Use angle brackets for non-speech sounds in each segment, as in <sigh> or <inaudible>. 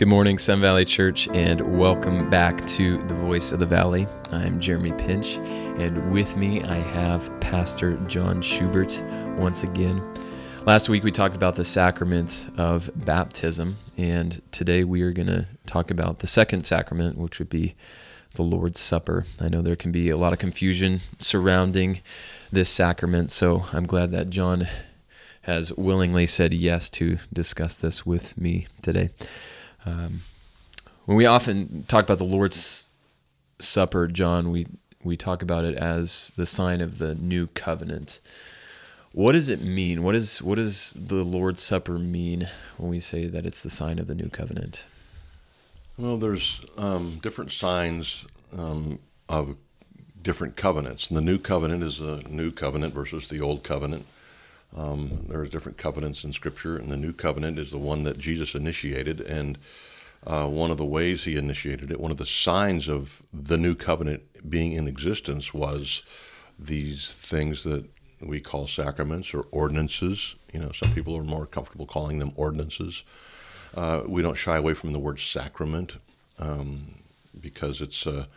Good morning, Sun Valley Church, and welcome back to the Voice of the Valley. I'm Jeremy Pinch, and with me I have Pastor John Schubert once again. Last week we talked about the sacrament of baptism, and today we are going to talk about the second sacrament, which would be the Lord's Supper. I know there can be a lot of confusion surrounding this sacrament, so I'm glad that John has willingly said yes to discuss this with me today. Um, when we often talk about the Lord's Supper, John, we we talk about it as the sign of the new covenant. What does it mean? What is what does the Lord's Supper mean when we say that it's the sign of the new covenant? Well, there's um, different signs um, of different covenants, and the new covenant is a new covenant versus the old covenant. Um, there are different covenants in Scripture, and the new covenant is the one that Jesus initiated. And uh, one of the ways he initiated it, one of the signs of the new covenant being in existence, was these things that we call sacraments or ordinances. You know, some people are more comfortable calling them ordinances. Uh, we don't shy away from the word sacrament um, because it's a,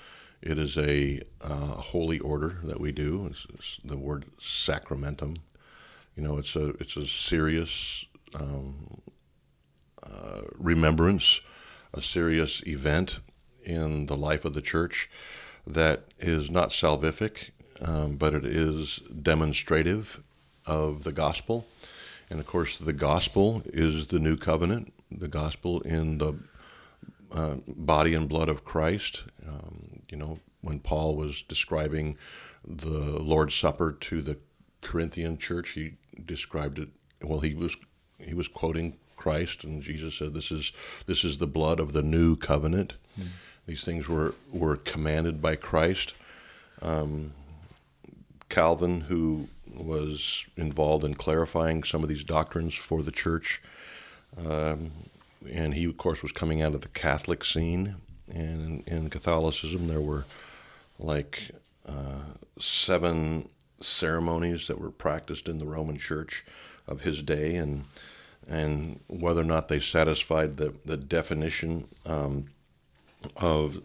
it is a uh, holy order that we do. It's, it's the word sacramentum you know, it's a it's a serious um, uh, remembrance, a serious event in the life of the church that is not salvific, um, but it is demonstrative of the gospel. And of course, the gospel is the new covenant, the gospel in the uh, body and blood of Christ. Um, you know, when Paul was describing the Lord's Supper to the Corinthian church, he described it. Well, he was he was quoting Christ, and Jesus said, "This is this is the blood of the new covenant." Mm. These things were were commanded by Christ. Um, Calvin, who was involved in clarifying some of these doctrines for the church, um, and he, of course, was coming out of the Catholic scene. And in, in Catholicism, there were like uh, seven ceremonies that were practiced in the Roman Church of his day, and and whether or not they satisfied the the definition um, of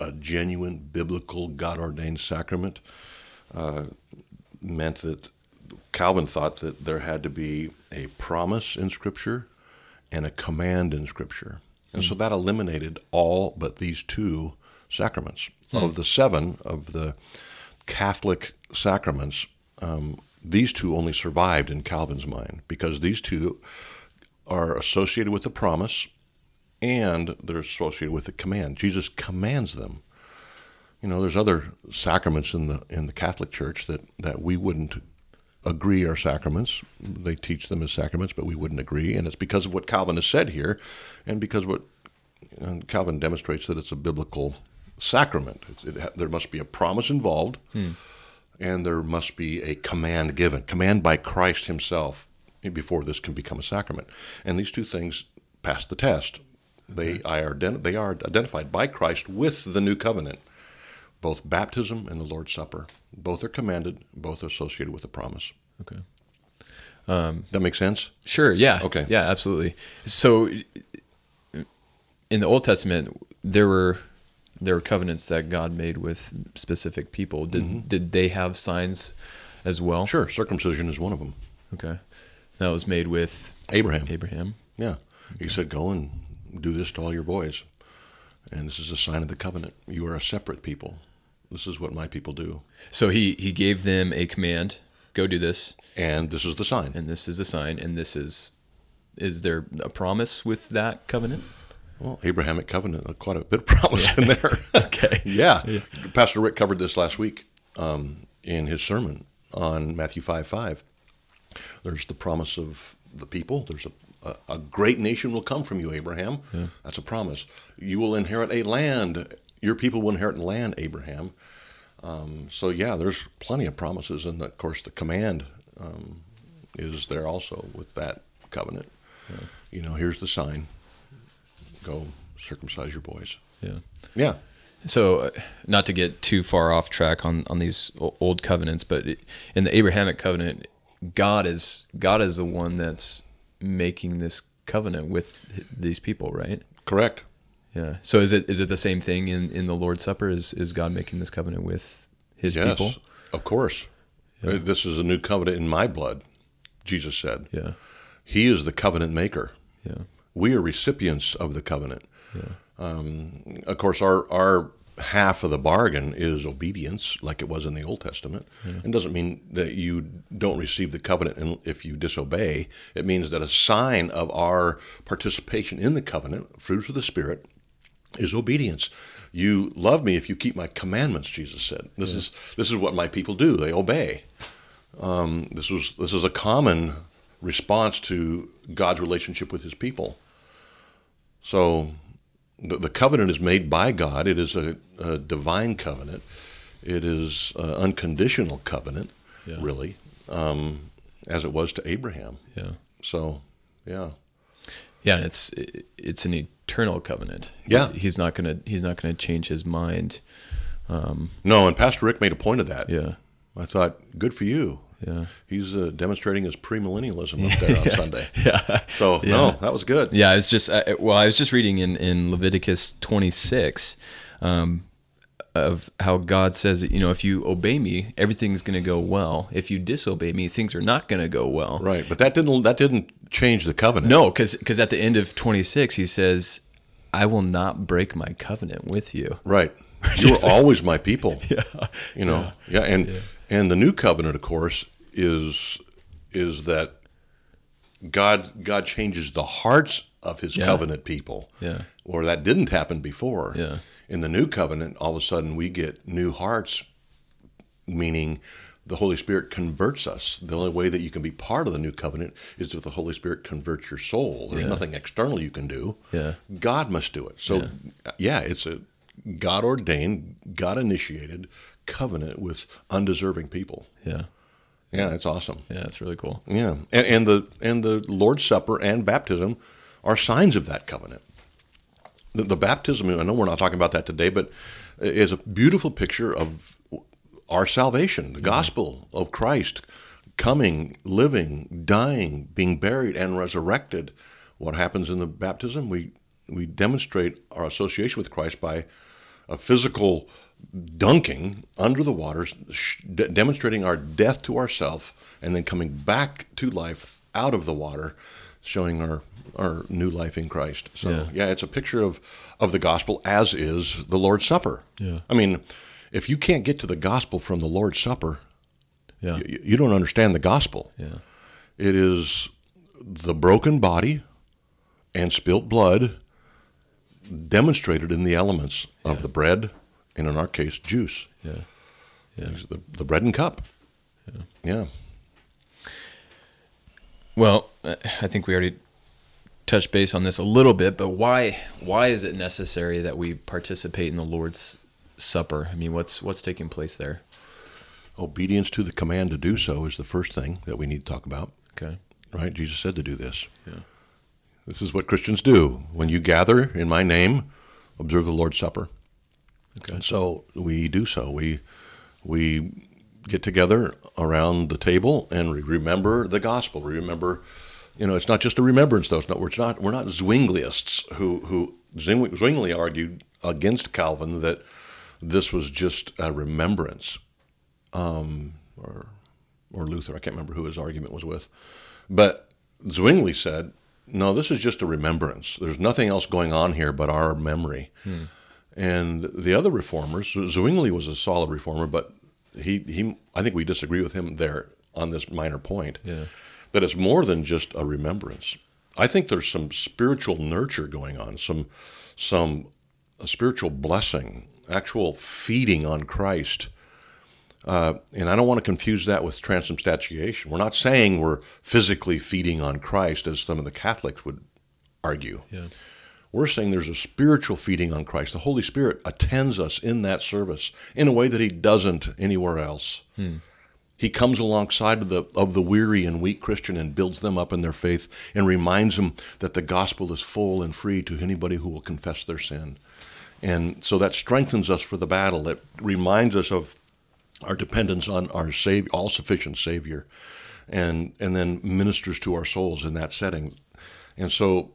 a genuine biblical God ordained sacrament uh, meant that Calvin thought that there had to be a promise in Scripture and a command in Scripture. And mm. so hmm. that eliminated all but these two sacraments. Mm. Of the seven of the Catholic sacraments, um, these two only survived in Calvin's mind because these two are associated with the promise and they're associated with the command. Jesus commands them. You know, there's other sacraments in the in the Catholic Church that, that we wouldn't agree are sacraments. They teach them as sacraments, but we wouldn't agree, and it's because of what Calvin has said here, and because what and Calvin demonstrates that it's a biblical sacrament. It, there must be a promise involved, hmm. And there must be a command given, command by Christ Himself before this can become a sacrament. And these two things pass the test. They are they are identified by Christ with the new covenant, both baptism and the Lord's Supper. Both are commanded. Both are associated with the promise. Okay. Um, that makes sense. Sure. Yeah. Okay. Yeah. Absolutely. So, in the Old Testament, there were there were covenants that God made with specific people. Did mm-hmm. did they have signs as well? Sure, circumcision is one of them. Okay, that was made with Abraham. Abraham. Yeah, he said, "Go and do this to all your boys, and this is a sign of the covenant. You are a separate people. This is what my people do." So he he gave them a command: "Go do this," and this is the sign. And this is the sign, and this is is there a promise with that covenant? Well, Abrahamic covenant, uh, quite a bit of promise yeah. in there. <laughs> okay. Yeah. yeah. Pastor Rick covered this last week um, in his sermon on Matthew 5 5. There's the promise of the people. There's a, a, a great nation will come from you, Abraham. Yeah. That's a promise. You will inherit a land. Your people will inherit land, Abraham. Um, so, yeah, there's plenty of promises. And, of course, the command um, is there also with that covenant. You know, here's the sign go circumcise your boys. Yeah. Yeah. So, uh, not to get too far off track on, on these old covenants, but in the Abrahamic covenant, God is God is the one that's making this covenant with these people, right? Correct. Yeah. So is it is it the same thing in, in the Lord's Supper? Is is God making this covenant with his Yes, people? of course. Uh, This is a new covenant in my blood, Jesus said. Yeah. He is the covenant maker. Yeah. We are recipients of the covenant. Um, of course, our our half of the bargain is obedience, like it was in the Old Testament. It doesn't mean that you don't receive the covenant if you disobey. It means that a sign of our participation in the covenant, fruits of the Spirit, is obedience. You love me if you keep my commandments, Jesus said. This is this is what my people do. They obey. Um, this was this is a common response to God's relationship with His people. So, the, the covenant is made by God. It is a, a divine covenant. It is an unconditional covenant, Yeah. really, um, as it was to Abraham. Yeah. So, yeah. Yeah, it's it's an eternal covenant. Yeah. He's not gonna he's not gonna change his mind. No, and Pastor Rick made a point of that. Yeah. I thought, good for you. Yeah. He's uh, demonstrating his premillennialism up <laughs> there on Sunday. <laughs> Yeah. So no, that was good. Yeah, it's just I, well, I was just reading in in Leviticus 26 um, of how God says, you know, if you obey me, everything's going to go well. If you disobey me, things are not going to go well. Right, but that didn't that didn't change the covenant. No, because at the end of 26, he says, "I will not break my covenant with you." Right. <laughs> You were always my people. Yeah. You know. Yeah. And and the new covenant, of course, is is that God God changes the hearts of His Yeah. covenant people. Yeah. Or that didn't happen before. Yeah. In the new covenant, all of a sudden we get new hearts, meaning the Holy Spirit converts us. The only way that you can be part of the new covenant is if the Holy Spirit converts your soul. There's Yeah. nothing external you can do. Yeah. God must do it. So, yeah, it's a God ordained, God initiated covenant with undeserving people. Yeah, Yeah, it's awesome. yeah, it's really cool. Yeah, and, and the and the Lord's Supper and baptism are signs of that covenant. The, the baptism, I know we're not talking about that today, but is a beautiful picture of our salvation, the mm-hmm. gospel of Christ coming, living, dying, being buried, and resurrected. What happens in the baptism? We we demonstrate our association with Christ by a physical dunking under the waters, sh- demonstrating our death to ourself, and then coming back to life out of the water, showing our our new life in Christ. So Yeah. yeah, it's a picture of of the gospel, as is the Lord's Supper. Yeah. I mean, if you can't get to the gospel from the Lord's Supper, Yeah, you, you don't understand the gospel. yeah, It is the broken body and spilt blood demonstrated in the elements of the bread, and in our case, juice. yeah, yeah. The, the bread and cup. Yeah. Well, uh, I think we already touched base on this a little bit, but why why is it necessary that we participate in the Lord's Supper? I mean, what's what's taking place there? Obedience to the command to do so is the first thing that we need to talk about, Okay. right? Jesus said to do this. Yeah. This is what Christians do. When you gather in my name, observe the Lord's Supper. Okay. And so we do so. We we get together around the table and we remember the gospel. We remember, you know, it's not just a remembrance though. It's not. We're not. We're not Zwingliists who who Zwingli, Zwingli argued against Calvin that this was just a remembrance, um, or or Luther. I can't remember who his argument was with, but Zwingli said, no, this is just a remembrance. There's nothing else going on here but our memory. And the other reformers, Zwingli was a solid reformer, but he, he I think we disagree with him there on this minor point. Yeah. That it's more than just a remembrance. I think there's some spiritual nurture going on, some some a spiritual blessing, actual feeding on Christ. Uh, and I don't want to confuse that with transubstantiation. We're not saying we're physically feeding on Christ, as some of the Catholics would argue. Yeah. We're saying there's a spiritual feeding on Christ. The Holy Spirit attends us in that service in a way that He doesn't anywhere else. He comes alongside of the of the weary and weak Christian and builds them up in their faith and reminds them that the gospel is full and free to anybody who will confess their sin. And so that strengthens us for the battle. It reminds us of our dependence on our Savior, all sufficient Savior, and and then ministers to our souls in that setting. And so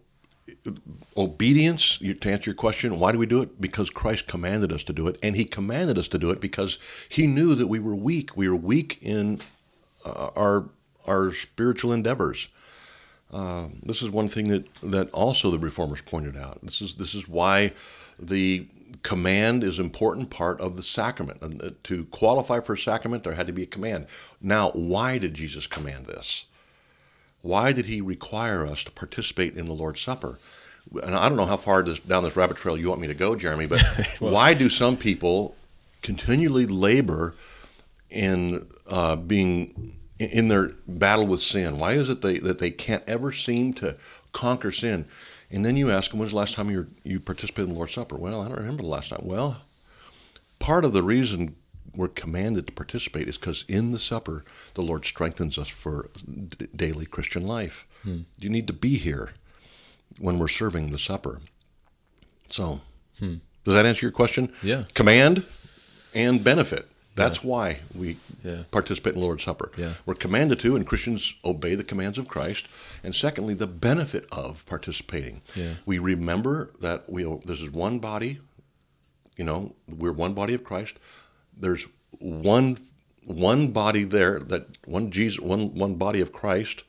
obedience, to answer your question, why do we do it? Because Christ commanded us to do it. And he commanded us to do it because he knew that we were weak. We were weak in uh, our, our spiritual endeavors. Uh, this is one thing that, that also the reformers pointed out. This is, this is why the command is an important part of the sacrament. And uh, to qualify for a sacrament, there had to be a command. Now, why did Jesus command this? Why did he require us to participate in the Lord's Supper? And I don't know how far this, down this rabbit trail you want me to go, Jeremy, but <laughs> well, why do some people continually labor in uh, being in their battle with sin? Why is it they, that they can't ever seem to conquer sin? And then you ask them, when's the last time you, you participated in the Lord's Supper? Well, I don't remember the last time. Well, part of the reason we're commanded to participate is because in the supper, the Lord strengthens us for d- daily Christian life. Hmm. You need to be here when we're serving the supper. So, hmm. does that answer your question? Yeah. Command and benefit. That's yeah. why we yeah. participate in the Lord's Supper. Yeah. We're commanded to, and Christians obey the commands of Christ. And secondly, the benefit of participating. Yeah. We remember that we this is one body. You know, we're one body of Christ. There's one one body there that one Jesus one one body of Christ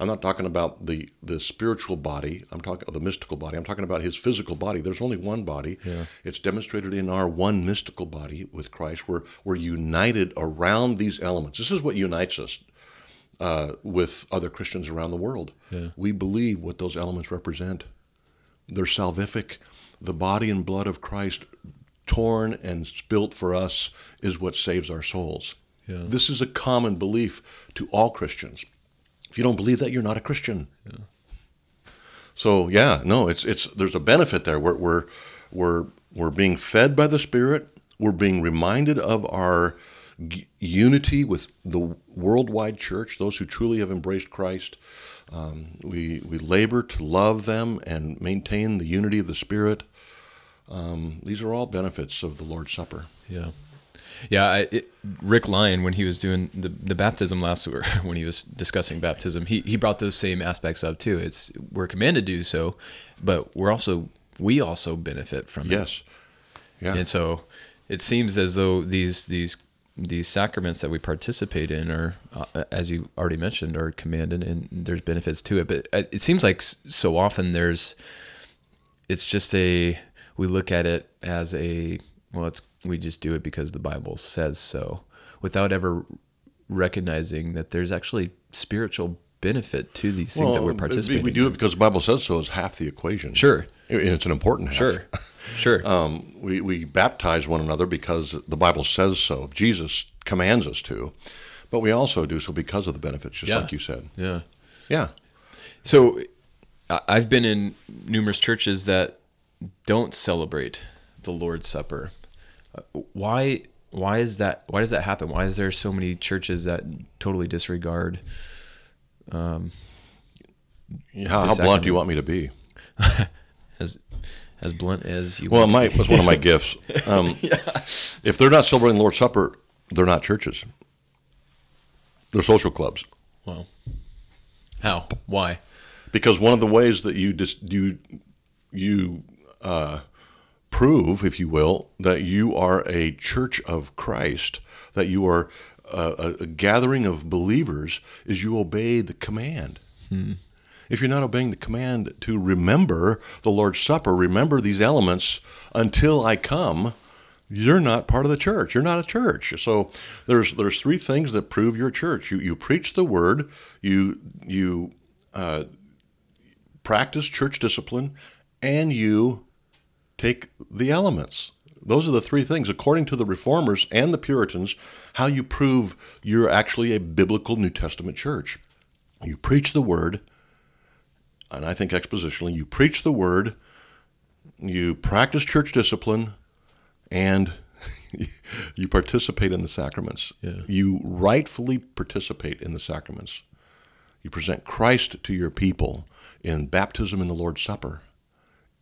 I'm not talking about the the spiritual body. I'm talking the mystical body. I'm talking about his physical body. There's only one body. Yeah. It's demonstrated in our one mystical body with Christ. We're we're united around these elements. This is what unites us uh, with other Christians around the world. Yeah. We believe what those elements represent. They're salvific. The body and blood of Christ, torn and spilt for us, is what saves our souls. Yeah. This is a common belief to all Christians. If you don't believe that, you're not a Christian. Yeah. So yeah, no, it's it's there's a benefit there. We're we're we're we're being fed by the Spirit. We're being reminded of our g- unity with the worldwide church, those who truly have embraced Christ. Um, we we labor to love them and maintain the unity of the Spirit. Um, these are all benefits of the Lord's Supper. Yeah. Yeah, I, it, Rick Lyon, when he was doing the, the baptism last week, <laughs> when he was discussing baptism, he, he brought those same aspects up too. It's we're commanded to do so, but we're also we also benefit from it. Yes. Yeah. And so it seems as though these these these sacraments that we participate in are, uh, as you already mentioned, are commanded, and there's benefits to it. But it seems like so often there's, it's just a we look at it as a well, it's we just do it because the Bible says so, without ever recognizing that there's actually spiritual benefit to these things well, that we're participating. In. We do it because the Bible says so is half the equation. Sure, and it's an important half. Sure, <laughs> sure. um, we we baptize one another because the Bible says so. Jesus commands us to, but we also do so because of the benefits, just yeah. like you said. Yeah, yeah. So I've been in numerous churches that don't celebrate the Lord's Supper why why is that why does that happen? Why is there so many churches that totally disregard um, how, how blunt do you want me to be? <laughs> As as blunt as you well want my was one of my <laughs> gifts. Um, <laughs> yeah. if they're not celebrating the lord's supper they're not churches. They're social clubs. Well how? Why? Because one of the ways that you just you you uh, prove, if you will, that you are a church of Christ, that you are a, a gathering of believers, is you obey the command. Hmm. If you're not obeying the command to remember the Lord's Supper, remember these elements until I come, you're not part of the church. You're not a church. So there's there's three things that prove your church. You you preach the word. You you uh, practice church discipline, and you take the elements. Those are the three things, according to the reformers and the Puritans, how you prove you're actually a biblical New Testament church. You preach the word, and I think expositionally, you preach the word, you practice church discipline, and <laughs> you participate in the sacraments. Yeah. You rightfully participate in the sacraments. You present Christ to your people in baptism and the Lord's Supper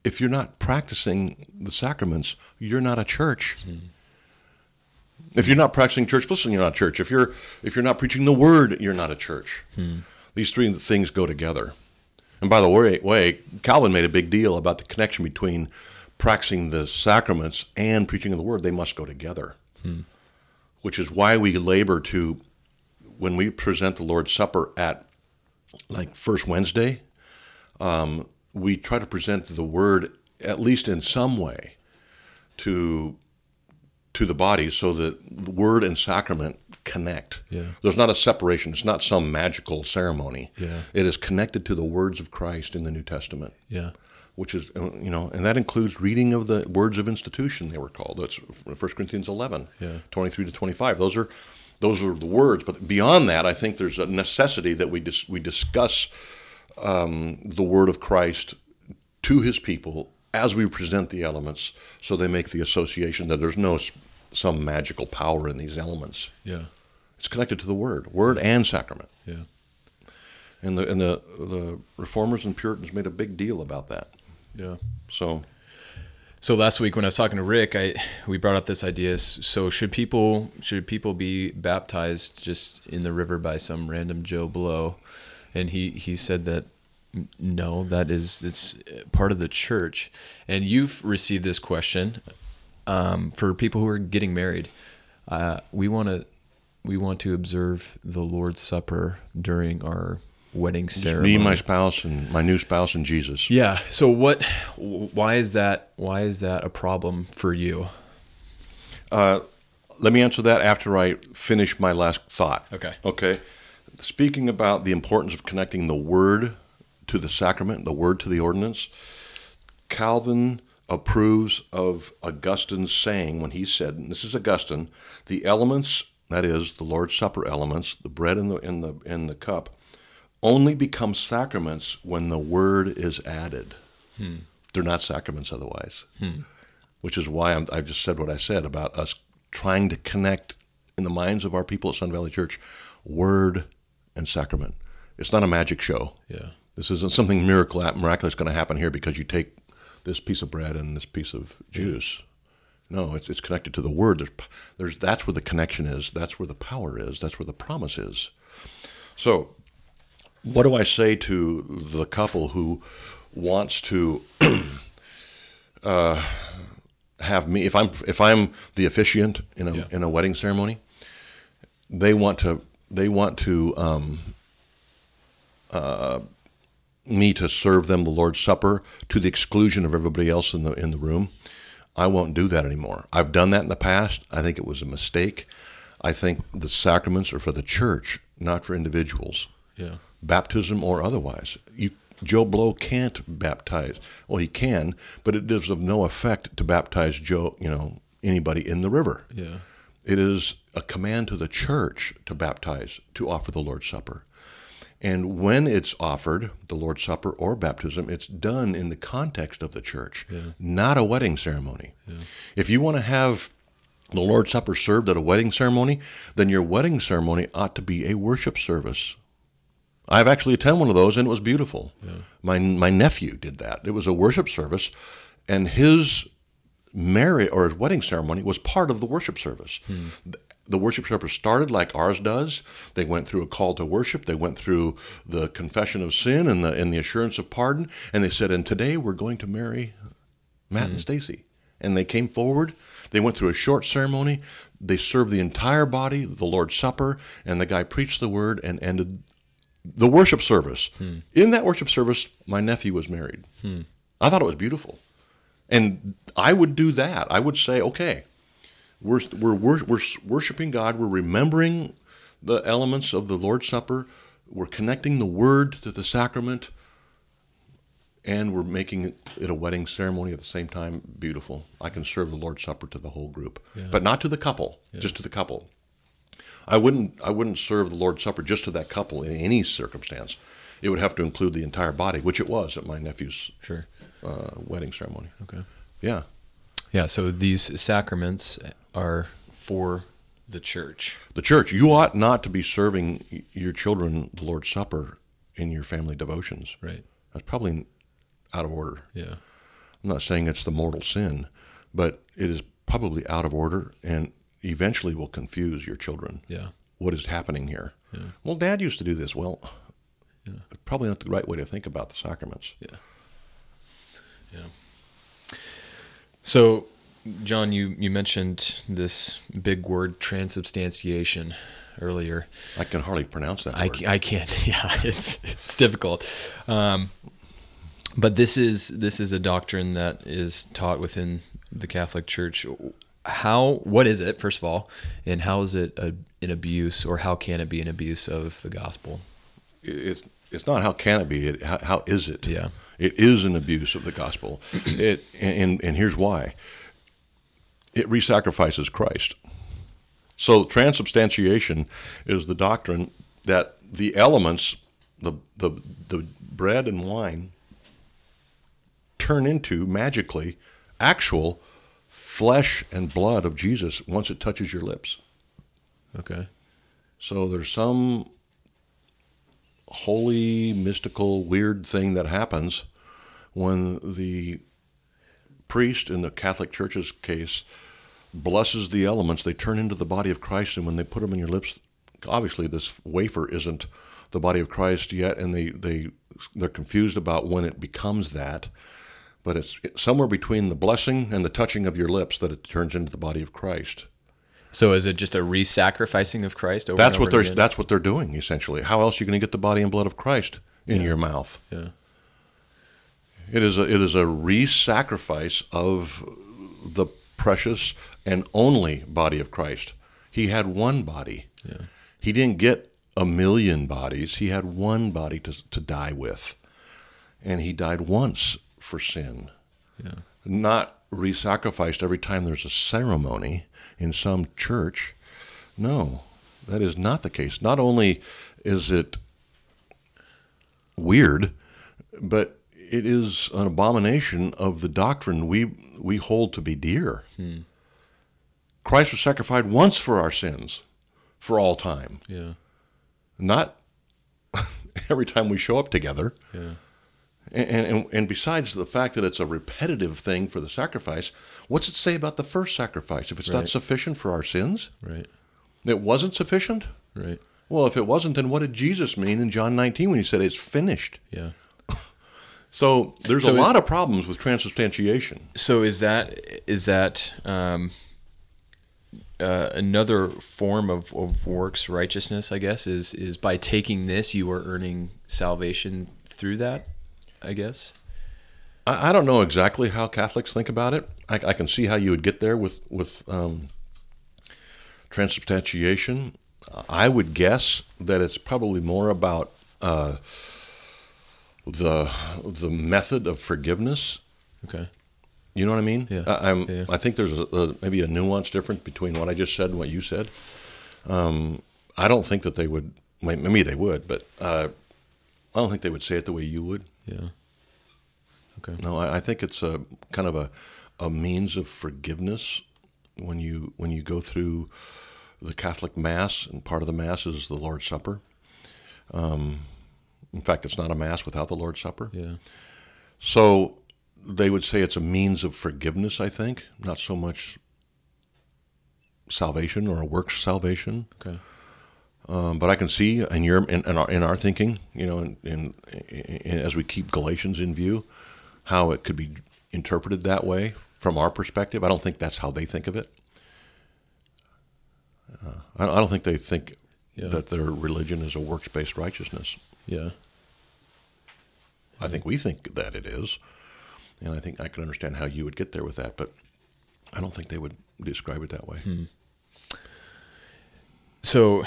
if you're not practicing the sacraments, you're not a church. Mm. If you're not practicing church, listen, you're not a church. If you're if you're not preaching the word, you're not a church. Mm. These three things go together. And by the way, Calvin made a big deal about the connection between practicing the sacraments and preaching the word. They must go together, which is why we labor to, when we present the Lord's Supper at like First Wednesday, um, we try to present the word at least in some way to to the body so that the word and sacrament connect. Yeah. There's not a separation. It's not some magical ceremony. Yeah. It is connected to the words of Christ in the New Testament, Yeah. which is uh, you know, and that includes reading of the words of institution they were called. That's 1 Corinthians 11, Yeah. 23 to 25. Those are those are the words, but beyond that, I think there's a necessity that we dis- we discuss um, the word of Christ to his people as we present the elements so they make the association that there's no some magical power in these elements. Yeah. It's connected to the word, word and sacrament. Yeah. And the and the the reformers and Puritans made a big deal about that. Yeah. So So last week when I was talking to Rick, I we brought up this idea. So should people should people be baptized just in the river by some random Joe Blow? And he he said that no, that is it's part of the church. And you've received this question um, for people who are getting married. Uh, we want to we want to observe the Lord's Supper during our wedding just ceremony. me, my spouse, and my new spouse, and Jesus. Yeah. So what? Why is that? Why is that a problem for you? Uh, let me answer that after I finish my last thought. Okay. Okay. Speaking about the importance of connecting the word to the sacrament, the word to the ordinance, Calvin approves of Augustine's saying when he said, and this is Augustine, the elements, that is, the Lord's Supper elements, the bread and the in the in the cup, only become sacraments when the word is added. Hmm. They're not sacraments otherwise. Hmm. Which is why I'm, I've just said what I said about us trying to connect in the minds of our people at Sun Valley Church, word and sacrament. It's not a magic show. Yeah. This isn't something miracle miraculous going to happen here because you take this piece of bread and this piece of juice. No, it's it's connected to the word. There's there's that's where the connection is. That's where the power is. That's where the promise is. So, what do I say to the couple who wants to <clears throat> uh, have me if I'm if I'm the officiant in a Yeah. in a wedding ceremony? They want to they want to um, me to serve them the Lord's Supper to the exclusion of everybody else in the in the room. I won't do that anymore. I've done that in the past. I think it was a mistake. I think the sacraments are for the church, not for individuals, Yeah. baptism or otherwise. You Joe Blow can't baptize. Well, he can, but it is of no effect to baptize Joe, you know, anybody in the river. Yeah. It is a command to the church to baptize, to offer the Lord's Supper. And when it's offered, the Lord's Supper or baptism, it's done in the context of the church, not a wedding ceremony. If you want to have the Lord's Supper served at a wedding ceremony, then your wedding ceremony ought to be a worship service. I've actually attended one of those, and it was beautiful. My my nephew did that. It was a worship service, and his marriage or his wedding ceremony was part of the worship service. Hmm. The worship service started like ours does. They went through a call to worship. They went through the confession of sin and the and the assurance of pardon. And they said, "And today we're going to marry Matt and hmm. Stacy." And they came forward. They went through a short ceremony. They served the entire body, the Lord's Supper, and the guy preached the word and ended the worship service. Hmm. In that worship service, my nephew was married. Hmm. I thought it was beautiful. And I would do that. I would say, okay, we're, we're, we're, we're worshiping God. We're remembering the elements of the Lord's Supper. We're connecting the word to the sacrament. And we're making it a wedding ceremony at the same time beautiful. I can serve the Lord's Supper to the whole group, but not to the couple, just to the couple. I wouldn't I wouldn't serve the Lord's Supper just to that couple in any circumstance. It would have to include the entire body, which it was at my nephew's Sure. uh, wedding ceremony. Okay. Yeah. Yeah. So these sacraments are for the church. The church, you ought not to be serving your children the Lord's Supper in your family devotions. Right. That's probably out of order. Yeah. I'm not saying it's the mortal sin, but it is probably out of order and eventually will confuse your children. Yeah. What is happening here? Yeah. Well, dad used to do this. Well, Probably not the right way to think about the sacraments. Yeah. Yeah. So, John, you, you mentioned this big word transubstantiation earlier. I can hardly pronounce that I, word. I can't. <laughs> Yeah, it's it's difficult. Um, but this is this is a doctrine that is taught within the Catholic Church. How what is it first of all, and how is it a, an abuse, or how can it be an abuse of the gospel? it's it's not how can it be it how, how is it Yeah. it is an abuse of the gospel it and and here's why it re-sacrifices christ so transubstantiation is the doctrine that the elements the the the bread and wine turn into magically actual flesh and blood of jesus once it touches your lips Okay. so there's some holy, mystical, weird thing that happens when the priest, in the Catholic Church's case, blesses the elements. They turn into the body of Christ, and when they put them in your lips, obviously this wafer isn't the body of Christ yet, and they they they're confused about when it becomes that. But it's somewhere between the blessing and the touching of your lips that it turns into the body of Christ. So is it just a re-sacrificing of Christ? Over That's what they're again? that's what they're doing essentially. How else are you going to get the body and blood of Christ in your mouth? Yeah. It is a it is a re-sacrifice of the precious and only body of Christ. He had one body. Yeah. He didn't get a million bodies. He had one body to to die with, and he died once for sin. Yeah. Not re-sacrificed every time there's a ceremony in some church. No, that is not the case. Not only is it weird, but it is an abomination of the doctrine we we hold to be dear. Christ was sacrificed once for our sins, for all time, Yeah. not <laughs> every time we show up together. Yeah. And, and, and besides the fact that it's a repetitive thing for the sacrifice, what's it say about the first sacrifice? If it's not sufficient for our sins, Right. it wasn't sufficient? Right. Well, if it wasn't, then what did Jesus mean in John 19 when he said it's finished? Yeah. So there's So a is- lot of problems with transubstantiation. So is that is that um, uh, another form of, of works righteousness? I guess is is by taking this you are earning salvation through that. I guess. I, I don't know exactly how Catholics think about it. I, I can see how you would get there with with um, transubstantiation. I would guess that it's probably more about uh, the the method of forgiveness. Okay. You know what I mean? Yeah. I, I'm, Yeah. I think there's a, a, maybe a nuance difference between what I just said and what you said. Um, I don't think that they would. may- Maybe they would, but uh, I don't think they would say it the way you would. Yeah. Okay. No, I, I think it's a kind of a, a means of forgiveness when you when you go through the Catholic Mass, and part of the Mass is the Lord's Supper. Um, in fact, it's not a Mass without the Lord's Supper. Yeah. So they would say it's a means of forgiveness. I think not so much salvation or a works salvation. Okay. Um, but I can see in your in, in, our, in our thinking, you know, in, in, in, as we keep Galatians in view, how it could be interpreted that way from our perspective. I don't think that's how they think of it. Uh, I, I don't think they think Yeah. that their religion is a works-based righteousness. Yeah. I think we think that it is, and I think I can understand how you would get there with that, but I don't think they would describe it that way. So,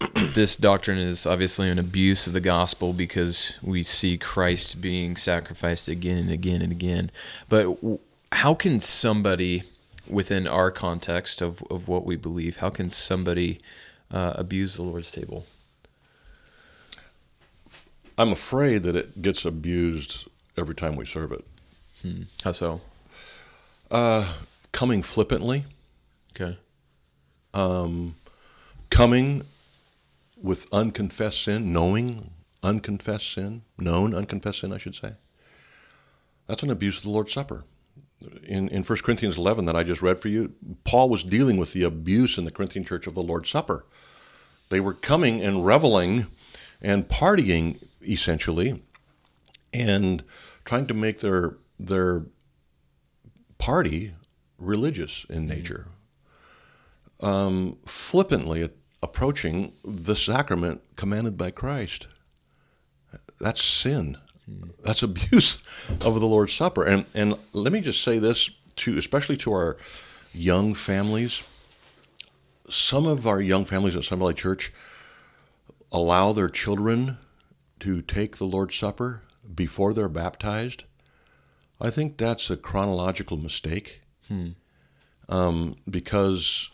<clears throat> this doctrine is obviously an abuse of the gospel because we see Christ being sacrificed again and again and again. But how can somebody, within our context of, of what we believe, how can somebody uh, abuse the Lord's table? I'm afraid that it gets abused every time we serve it. Hmm. How so? Uh, coming flippantly, Okay. Um, coming with unconfessed sin, knowing unconfessed sin, known unconfessed sin, I should say. That's an abuse of the Lord's Supper. In, in 1 Corinthians 11 that I just read for you, Paul was dealing with the abuse in the Corinthian church of the Lord's Supper. They were coming and reveling and partying essentially, and trying to make their their party religious in nature. Um, flippantly approaching the sacrament commanded by Christ. That's sin. That's <laughs> abuse of the Lord's Supper. And and let me just say this to especially to our young families. Some of our young families at Sun Valley Church allow their children to take the Lord's Supper before they're baptized. I think that's a chronological mistake. Um, because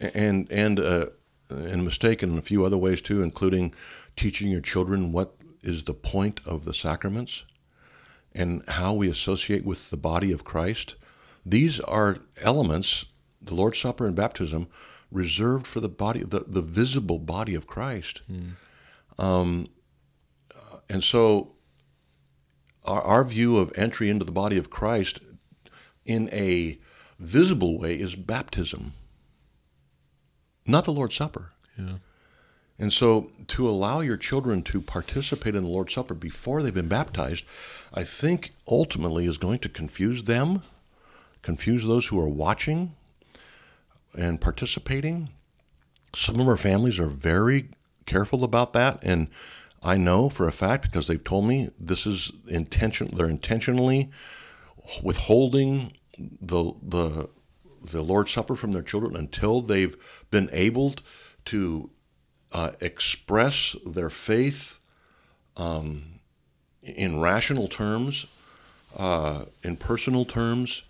and and uh, and a mistake in a few other ways too, including teaching your children what is the point of the sacraments and how we associate with the body of Christ. These are elements, the Lord's Supper and baptism, reserved for the body, the, the visible body of Christ. Um, and so, our, our view of entry into the body of Christ in a visible way is baptism, not the Lord's Supper. Yeah. And so, to allow your children to participate in the Lord's Supper before they've been baptized, I think ultimately is going to confuse them, confuse those who are watching and participating. Some of our families are very careful about that, and I know for a fact because they've told me this is intention. They're intentionally withholding the the the Lord's Supper from their children until they've been able to uh, express their faith um, in rational terms, uh, in personal terms,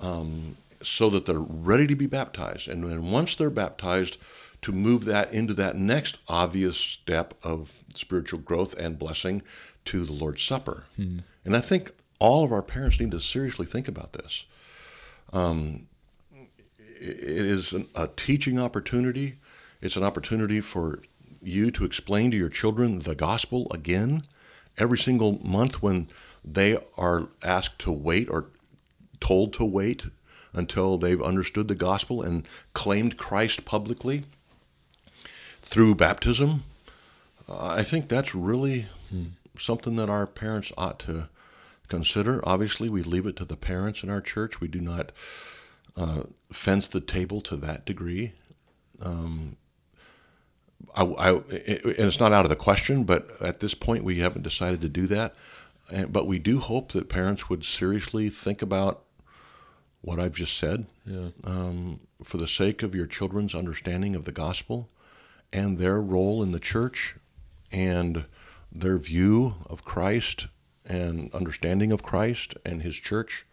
um, so that they're ready to be baptized. And then once they're baptized, to move that into that next obvious step of spiritual growth and blessing to the Lord's Supper. And I think all of our parents need to seriously think about this. Um, it is an, a teaching opportunity. It's an opportunity for you to explain to your children the gospel again every single month when they are asked to wait or told to wait until they've understood the gospel and claimed Christ publicly through baptism. Uh, I think that's really something that our parents ought to consider. Obviously, we leave it to the parents in our church. We do not uh, fence the table to that degree. Um, I, I, and it's not out of the question, but at this point, we haven't decided to do that. And, but we do hope that parents would seriously think about what I've just said Yeah. um, for the sake of your children's understanding of the gospel and their role in the church and their view of Christ and understanding of Christ and his church.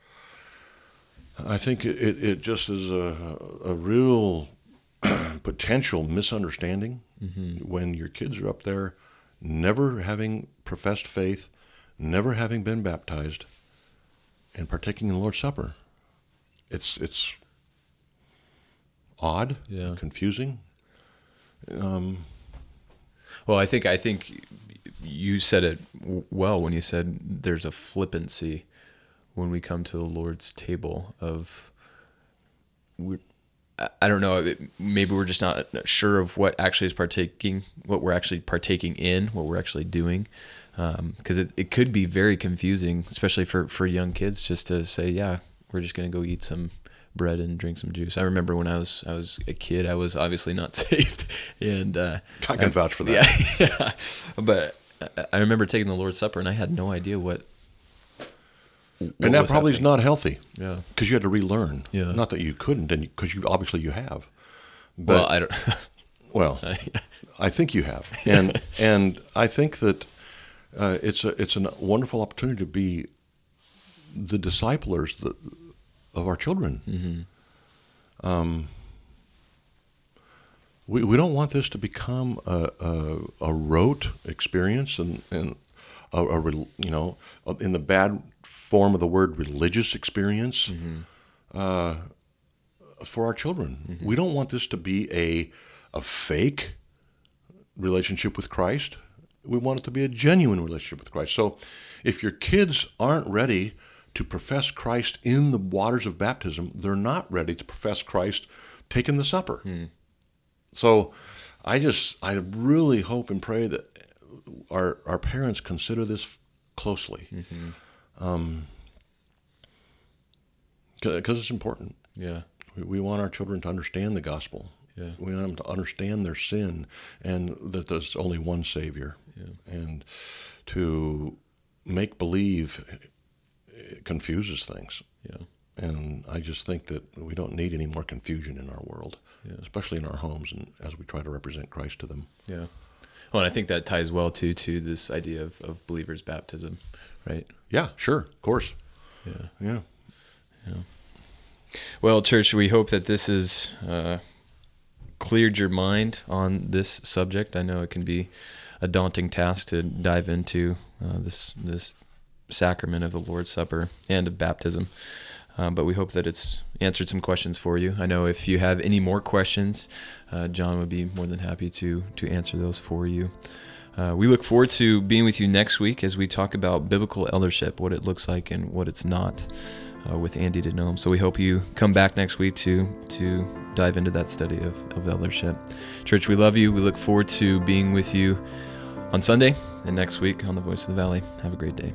I think it, it, just is a, a real <clears throat> potential misunderstanding mm-hmm. when your kids are up there never having professed faith, never having been baptized, and partaking in the Lord's Supper. It's it's odd, Yeah. confusing. Um, well, I think I think you said it well when you said there's a flippancy when we come to the Lord's table of we I- don't know maybe we're just not sure of what actually is partaking what we're actually partaking in what we're actually doing. Um, because it, it could be very confusing especially for for young kids just to say yeah we're just to go eat some bread and drink some juice. I remember when I was I was a kid, I was obviously not <laughs> saved, and uh, I can vouch for that. yeah, <laughs> yeah. But I- I remember taking the Lord's Supper, and I had no idea what. what and that probably is not healthy Yeah. because you had to relearn. Yeah. Not that you couldn't, and because you obviously you have. But Well, I don't. <laughs> Well, I think you have, and and I think that uh, it's a it's a wonderful opportunity to be the disciplers the, of our children. Um, we we don't want this to become a a, a rote experience and and a, a you know in the bad form of the word religious experience uh, for our children. We don't want this to be a a fake relationship with Christ. We want it to be a genuine relationship with Christ. So if your kids aren't ready to profess Christ in the waters of baptism, they're not ready to profess Christ taking the supper. So I just I really hope and pray that our our parents consider this closely, um, because it's important. Yeah. We, we want our children to understand the gospel. Yeah. We want them to understand their sin and that there's only one Savior. Yeah. And to make believe it confuses things. Yeah. And I just think that we don't need any more confusion in our world, Yeah. especially in our homes and as we try to represent Christ to them. Yeah. Well, and I think that ties well too to this idea of, of believers' baptism, right? Yeah, sure, of course. Yeah. Yeah. Yeah. Well, church, we hope that this has uh, cleared your mind on this subject. I know it can be a daunting task to dive into uh, this this sacrament of the Lord's Supper and of baptism. Um, but we hope that it's answered some questions for you. I know if you have any more questions, uh, John would be more than happy to to answer those for you. Uh, we look forward to being with you next week as we talk about biblical eldership, what it looks like and what it's not, uh, with Andy Denome. So we hope you come back next week to to dive into that study of, of eldership. Church, we love you. We look forward to being with you on Sunday and next week on the Voice of the Valley. Have a great day.